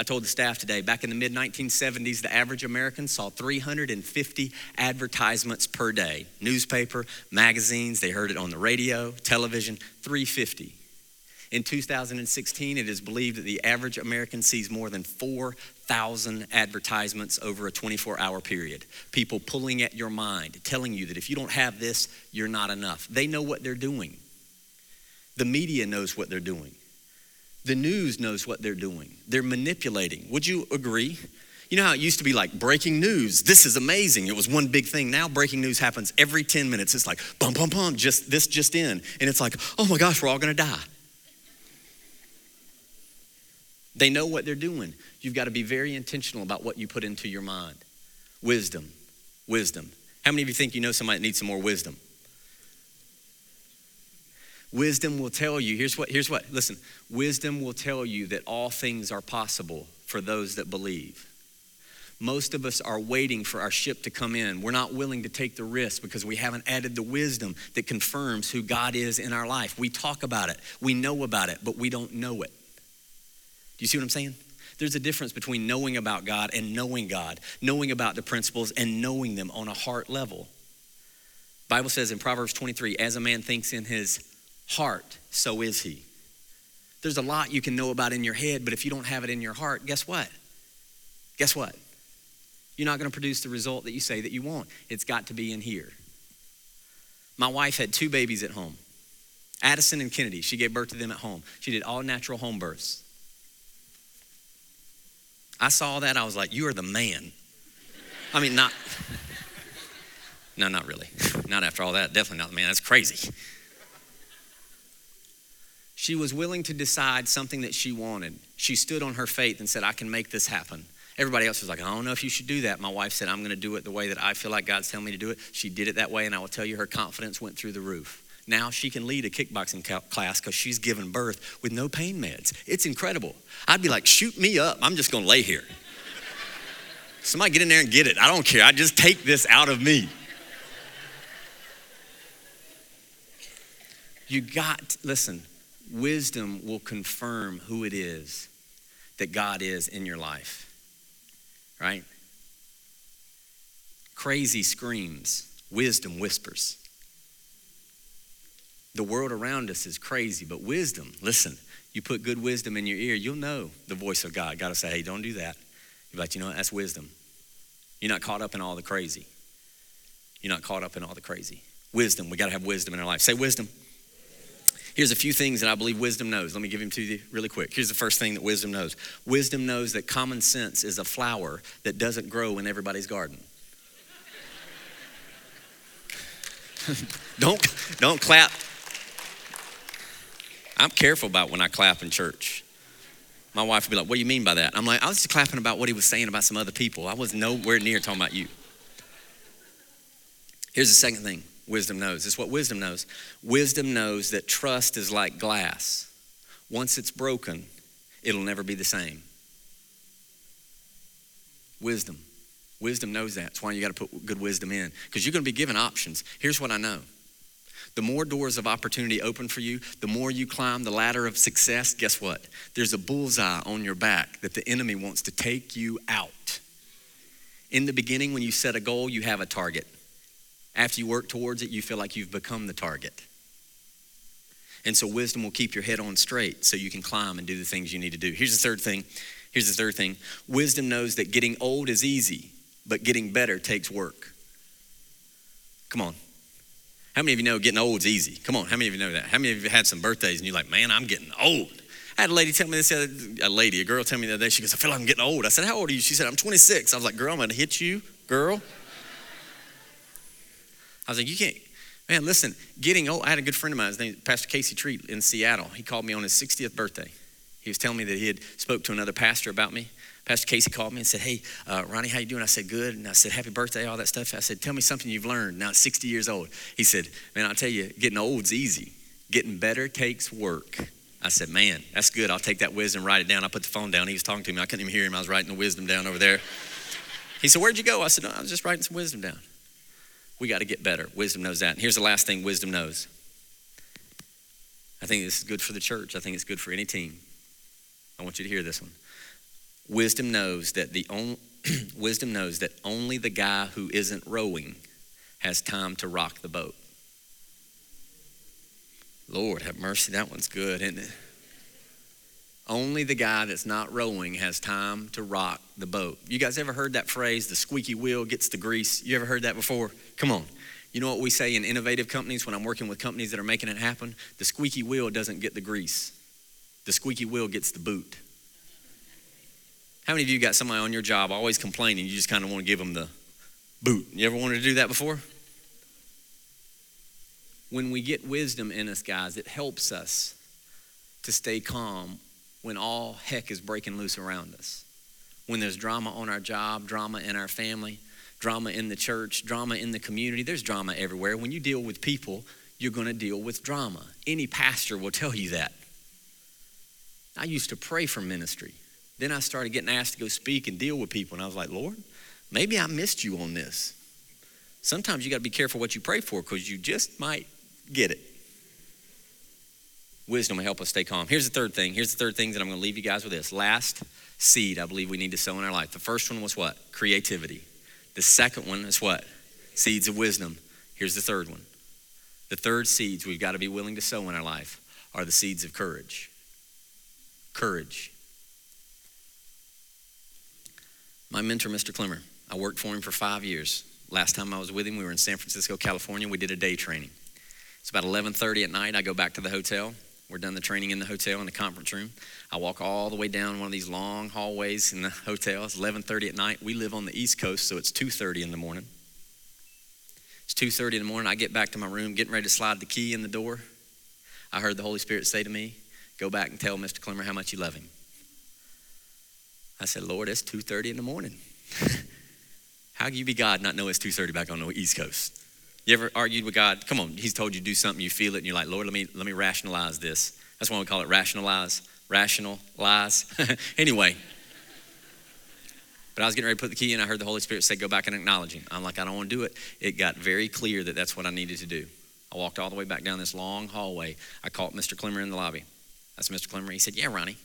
I told the staff today, back in the mid 1970s, the average American saw 350 advertisements per day newspaper, magazines, they heard it on the radio, television, 350. In 2016, it is believed that the average American sees more than 4,000 advertisements over a 24 hour period. People pulling at your mind, telling you that if you don't have this, you're not enough. They know what they're doing. The media knows what they're doing. The news knows what they're doing. They're manipulating. Would you agree? You know how it used to be like breaking news. This is amazing. It was one big thing. Now breaking news happens every 10 minutes. It's like bum bum bum, just this just in. And it's like, "Oh my gosh, we're all going to die." They know what they're doing. You've got to be very intentional about what you put into your mind. Wisdom, wisdom. How many of you think you know somebody that needs some more wisdom? Wisdom will tell you, here's what, here's what, listen, wisdom will tell you that all things are possible for those that believe. Most of us are waiting for our ship to come in. We're not willing to take the risk because we haven't added the wisdom that confirms who God is in our life. We talk about it, we know about it, but we don't know it. Do you see what I'm saying? There's a difference between knowing about God and knowing God, knowing about the principles and knowing them on a heart level. Bible says in Proverbs 23, as a man thinks in his heart, so is he. There's a lot you can know about in your head, but if you don't have it in your heart, guess what? Guess what? You're not going to produce the result that you say that you want. It's got to be in here. My wife had two babies at home Addison and Kennedy. She gave birth to them at home. She did all natural home births. I saw that, I was like, You are the man. I mean, not, no, not really. Not after all that. Definitely not the man. That's crazy. She was willing to decide something that she wanted. She stood on her faith and said, I can make this happen. Everybody else was like, I don't know if you should do that. My wife said, I'm going to do it the way that I feel like God's telling me to do it. She did it that way, and I will tell you, her confidence went through the roof. Now she can lead a kickboxing class because she's given birth with no pain meds. It's incredible. I'd be like, shoot me up. I'm just going to lay here. Somebody get in there and get it. I don't care. I just take this out of me. You got, listen, wisdom will confirm who it is that God is in your life, right? Crazy screams, wisdom whispers. The world around us is crazy, but wisdom, listen, you put good wisdom in your ear, you'll know the voice of God. God will say, hey, don't do that. You're like, you know what? That's wisdom. You're not caught up in all the crazy. You're not caught up in all the crazy. Wisdom, we got to have wisdom in our life. Say wisdom. Here's a few things that I believe wisdom knows. Let me give them to you really quick. Here's the first thing that wisdom knows wisdom knows that common sense is a flower that doesn't grow in everybody's garden. don't, don't clap. I'm careful about when I clap in church. My wife would be like, What do you mean by that? I'm like, I was just clapping about what he was saying about some other people. I was nowhere near talking about you. Here's the second thing wisdom knows. It's what wisdom knows. Wisdom knows that trust is like glass. Once it's broken, it'll never be the same. Wisdom. Wisdom knows that. That's why you got to put good wisdom in because you're going to be given options. Here's what I know the more doors of opportunity open for you, the more you climb the ladder of success, guess what? There's a bullseye on your back that the enemy wants to take you out. In the beginning, when you set a goal, you have a target. After you work towards it, you feel like you've become the target. And so wisdom will keep your head on straight so you can climb and do the things you need to do. Here's the third thing. Here's the third thing. Wisdom knows that getting old is easy, but getting better takes work. Come on. How many of you know getting old is easy? Come on, how many of you know that? How many of you had some birthdays and you're like, man, I'm getting old? I had a lady tell me this, a lady, a girl tell me the other day, she goes, I feel like I'm getting old. I said, how old are you? She said, I'm 26. I was like, girl, I'm gonna hit you, girl. I was like, you can't, man, listen, getting old. I had a good friend of mine, his name Pastor Casey Treat in Seattle. He called me on his 60th birthday. He was telling me that he had spoke to another pastor about me. Pastor Casey called me and said, hey, uh, Ronnie, how you doing? I said, good. And I said, happy birthday, all that stuff. I said, tell me something you've learned now 60 years old. He said, man, I'll tell you, getting old's easy. Getting better takes work. I said, man, that's good. I'll take that wisdom, write it down. I put the phone down. He was talking to me. I couldn't even hear him. I was writing the wisdom down over there. He said, where'd you go? I said, no, I was just writing some wisdom down. We got to get better. Wisdom knows that. And here's the last thing wisdom knows. I think this is good for the church. I think it's good for any team. I want you to hear this one. Wisdom knows that the only, wisdom knows that only the guy who isn't rowing has time to rock the boat. Lord have mercy, that one's good, isn't it? Only the guy that's not rowing has time to rock the boat. You guys ever heard that phrase, the squeaky wheel gets the grease? You ever heard that before? Come on. You know what we say in innovative companies when I'm working with companies that are making it happen? The squeaky wheel doesn't get the grease, the squeaky wheel gets the boot. How many of you got somebody on your job always complaining? You just kind of want to give them the boot. You ever wanted to do that before? When we get wisdom in us, guys, it helps us to stay calm when all heck is breaking loose around us. When there's drama on our job, drama in our family, drama in the church, drama in the community, there's drama everywhere. When you deal with people, you're going to deal with drama. Any pastor will tell you that. I used to pray for ministry. Then I started getting asked to go speak and deal with people, and I was like, Lord, maybe I missed you on this. Sometimes you got to be careful what you pray for because you just might get it. Wisdom will help us stay calm. Here's the third thing. Here's the third thing that I'm going to leave you guys with this. Last seed I believe we need to sow in our life. The first one was what? Creativity. The second one is what? Seeds of wisdom. Here's the third one. The third seeds we've got to be willing to sow in our life are the seeds of courage. Courage. My mentor, Mr. Clemmer, I worked for him for five years. Last time I was with him, we were in San Francisco, California. We did a day training. It's about 11:30 at night. I go back to the hotel. We're done the training in the hotel in the conference room. I walk all the way down one of these long hallways in the hotel. It's 11:30 at night. We live on the East Coast, so it's 2:30 in the morning. It's 2:30 in the morning. I get back to my room, getting ready to slide the key in the door. I heard the Holy Spirit say to me, "Go back and tell Mr. Clemmer how much you love him." I said, "Lord, it's 2:30 in the morning. how can you be God not know it's 2:30 back on the East Coast?" You ever argued with God? Come on, He's told you to do something, you feel it, and you're like, Lord, let me let me rationalize this. That's why we call it rationalize, rational lies. anyway. But I was getting ready to put the key in. I heard the Holy Spirit say, Go back and acknowledge Him. I'm like, I don't want to do it. It got very clear that that's what I needed to do. I walked all the way back down this long hallway. I called Mr. Clemmer in the lobby. That's Mr. Clemmer. He said, Yeah, Ronnie.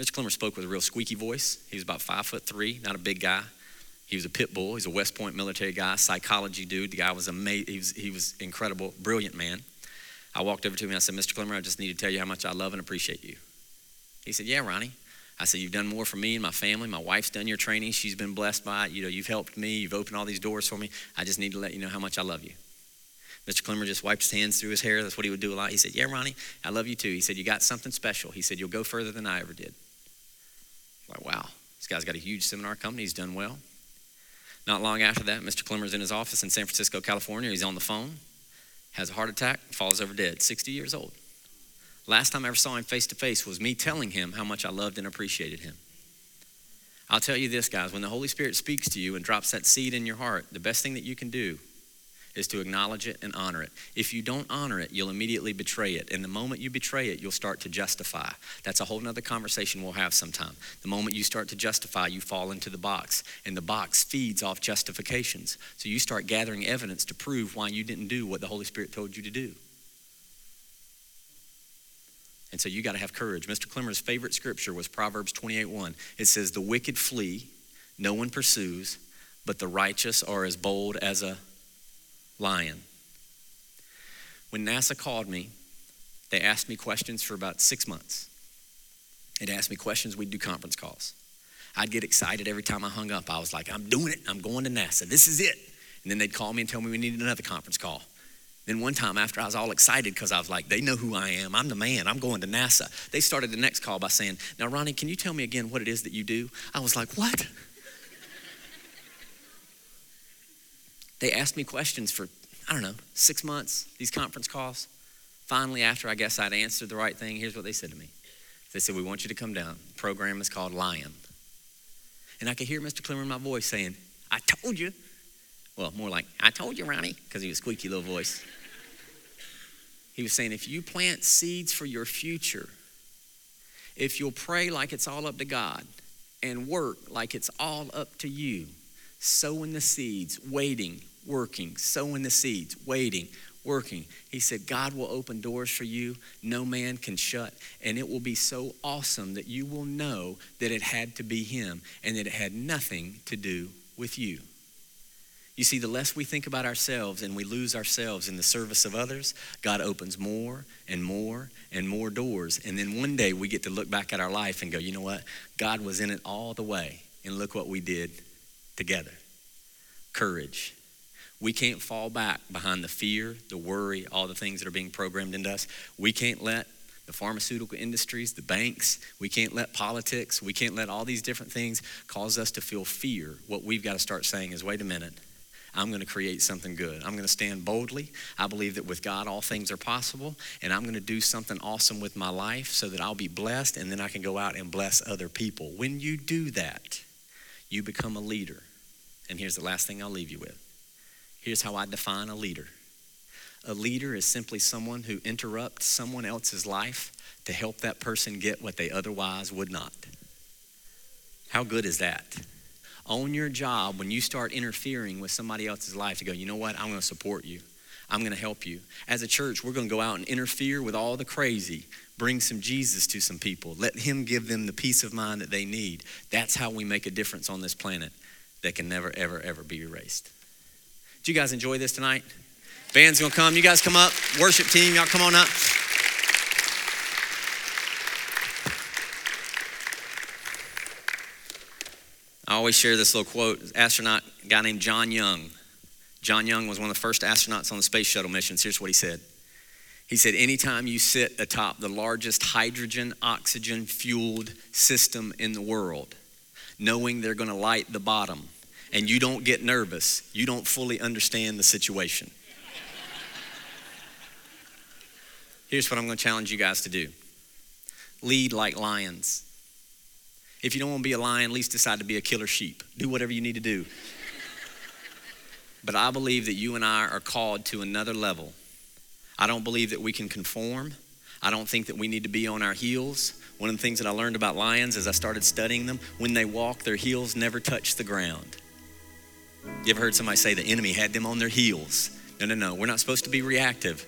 Mr. Clemmer spoke with a real squeaky voice. He was about five foot three, not a big guy. He was a pit bull. He's a West Point military guy, psychology dude. The guy was amazing. He was, he was incredible, brilliant man. I walked over to him and I said, Mr. Clemmer, I just need to tell you how much I love and appreciate you. He said, Yeah, Ronnie. I said, You've done more for me and my family. My wife's done your training. She's been blessed by it. You know, you've helped me. You've opened all these doors for me. I just need to let you know how much I love you. Mr. Clemmer just wiped his hands through his hair. That's what he would do a lot. He said, Yeah, Ronnie, I love you too. He said, You got something special. He said, You'll go further than I ever did. Like, wow, this guy's got a huge seminar company. He's done well. Not long after that, Mr. Clemmer's in his office in San Francisco, California. He's on the phone, has a heart attack, falls over dead, 60 years old. Last time I ever saw him face to face was me telling him how much I loved and appreciated him. I'll tell you this, guys when the Holy Spirit speaks to you and drops that seed in your heart, the best thing that you can do is to acknowledge it and honor it. If you don't honor it, you'll immediately betray it. And the moment you betray it, you'll start to justify. That's a whole nother conversation we'll have sometime. The moment you start to justify, you fall into the box. And the box feeds off justifications. So you start gathering evidence to prove why you didn't do what the Holy Spirit told you to do. And so you got to have courage. Mr. Clemmer's favorite scripture was Proverbs 28:1. It says, The wicked flee, no one pursues, but the righteous are as bold as a lion. When NASA called me, they asked me questions for about six months. They'd ask me questions, we'd do conference calls. I'd get excited every time I hung up. I was like, I'm doing it, I'm going to NASA, this is it. And then they'd call me and tell me we needed another conference call. Then one time after I was all excited because I was like, they know who I am. I'm the man. I'm going to NASA. They started the next call by saying, Now, Ronnie, can you tell me again what it is that you do? I was like, What? They asked me questions for, I don't know, six months, these conference calls. Finally, after I guess I'd answered the right thing, here's what they said to me. They said, We want you to come down. The program is called Lion. And I could hear Mr. Clemmer in my voice saying, I told you. Well, more like, I told you, Ronnie, because he was squeaky little voice. He was saying, if you plant seeds for your future, if you'll pray like it's all up to God and work like it's all up to you, sowing the seeds, waiting, working, sowing the seeds, waiting, working. He said, God will open doors for you no man can shut. And it will be so awesome that you will know that it had to be Him and that it had nothing to do with you. You see, the less we think about ourselves and we lose ourselves in the service of others, God opens more and more and more doors. And then one day we get to look back at our life and go, you know what? God was in it all the way. And look what we did together. Courage. We can't fall back behind the fear, the worry, all the things that are being programmed into us. We can't let the pharmaceutical industries, the banks, we can't let politics, we can't let all these different things cause us to feel fear. What we've got to start saying is wait a minute. I'm going to create something good. I'm going to stand boldly. I believe that with God, all things are possible. And I'm going to do something awesome with my life so that I'll be blessed and then I can go out and bless other people. When you do that, you become a leader. And here's the last thing I'll leave you with here's how I define a leader a leader is simply someone who interrupts someone else's life to help that person get what they otherwise would not. How good is that? On your job, when you start interfering with somebody else's life, to go, you know what, I'm going to support you. I'm going to help you. As a church, we're going to go out and interfere with all the crazy, bring some Jesus to some people, let Him give them the peace of mind that they need. That's how we make a difference on this planet that can never, ever, ever be erased. Did you guys enjoy this tonight? Band's gonna come. You guys come up. Worship team, y'all come on up. I always share this little quote. Astronaut, guy named John Young. John Young was one of the first astronauts on the space shuttle missions. Here's what he said. He said, Anytime you sit atop the largest hydrogen, oxygen fueled system in the world, knowing they're going to light the bottom, and you don't get nervous, you don't fully understand the situation. Here's what I'm going to challenge you guys to do lead like lions. If you don't want to be a lion, at least decide to be a killer sheep. Do whatever you need to do. But I believe that you and I are called to another level. I don't believe that we can conform. I don't think that we need to be on our heels. One of the things that I learned about lions as I started studying them, when they walk, their heels never touch the ground. You ever heard somebody say the enemy had them on their heels? No, no, no. We're not supposed to be reactive.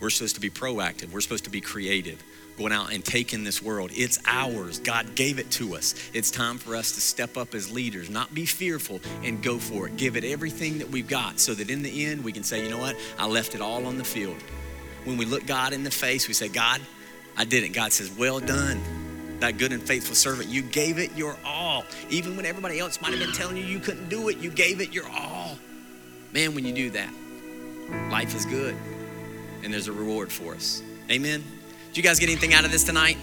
We're supposed to be proactive. We're supposed to be creative, going out and taking this world. It's ours. God gave it to us. It's time for us to step up as leaders, not be fearful, and go for it. Give it everything that we've got so that in the end we can say, you know what? I left it all on the field. When we look God in the face, we say, God, I did it. God says, well done that good and faithful servant. You gave it your all. Even when everybody else might have been telling you you couldn't do it, you gave it your all. Man, when you do that, life is good and there's a reward for us. Amen. Did you guys get anything out of this tonight?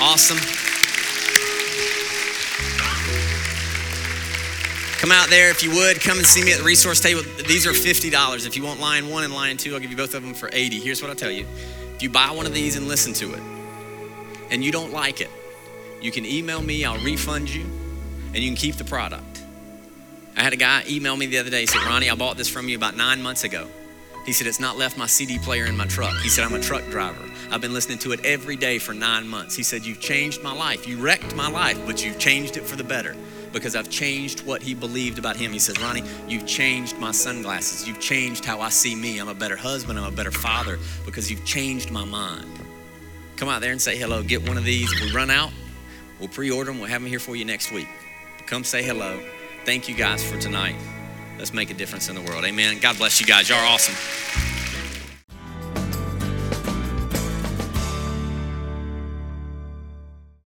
Awesome. Come out there if you would. Come and see me at the resource table. These are $50. If you want Lion One and Lion Two, I'll give you both of them for 80. Here's what I'll tell you. If you buy one of these and listen to it, and you don't like it, you can email me, I'll refund you, and you can keep the product. I had a guy email me the other day. He said, Ronnie, I bought this from you about nine months ago. He said, It's not left my CD player in my truck. He said, I'm a truck driver. I've been listening to it every day for nine months. He said, You've changed my life. You wrecked my life, but you've changed it for the better because I've changed what he believed about him. He says, Ronnie, you've changed my sunglasses. You've changed how I see me. I'm a better husband. I'm a better father because you've changed my mind. Come out there and say hello. Get one of these. If we run out, we'll pre order them. We'll have them here for you next week. Come say hello. Thank you guys for tonight. Let's make a difference in the world. Amen. God bless you guys. Y'all are awesome.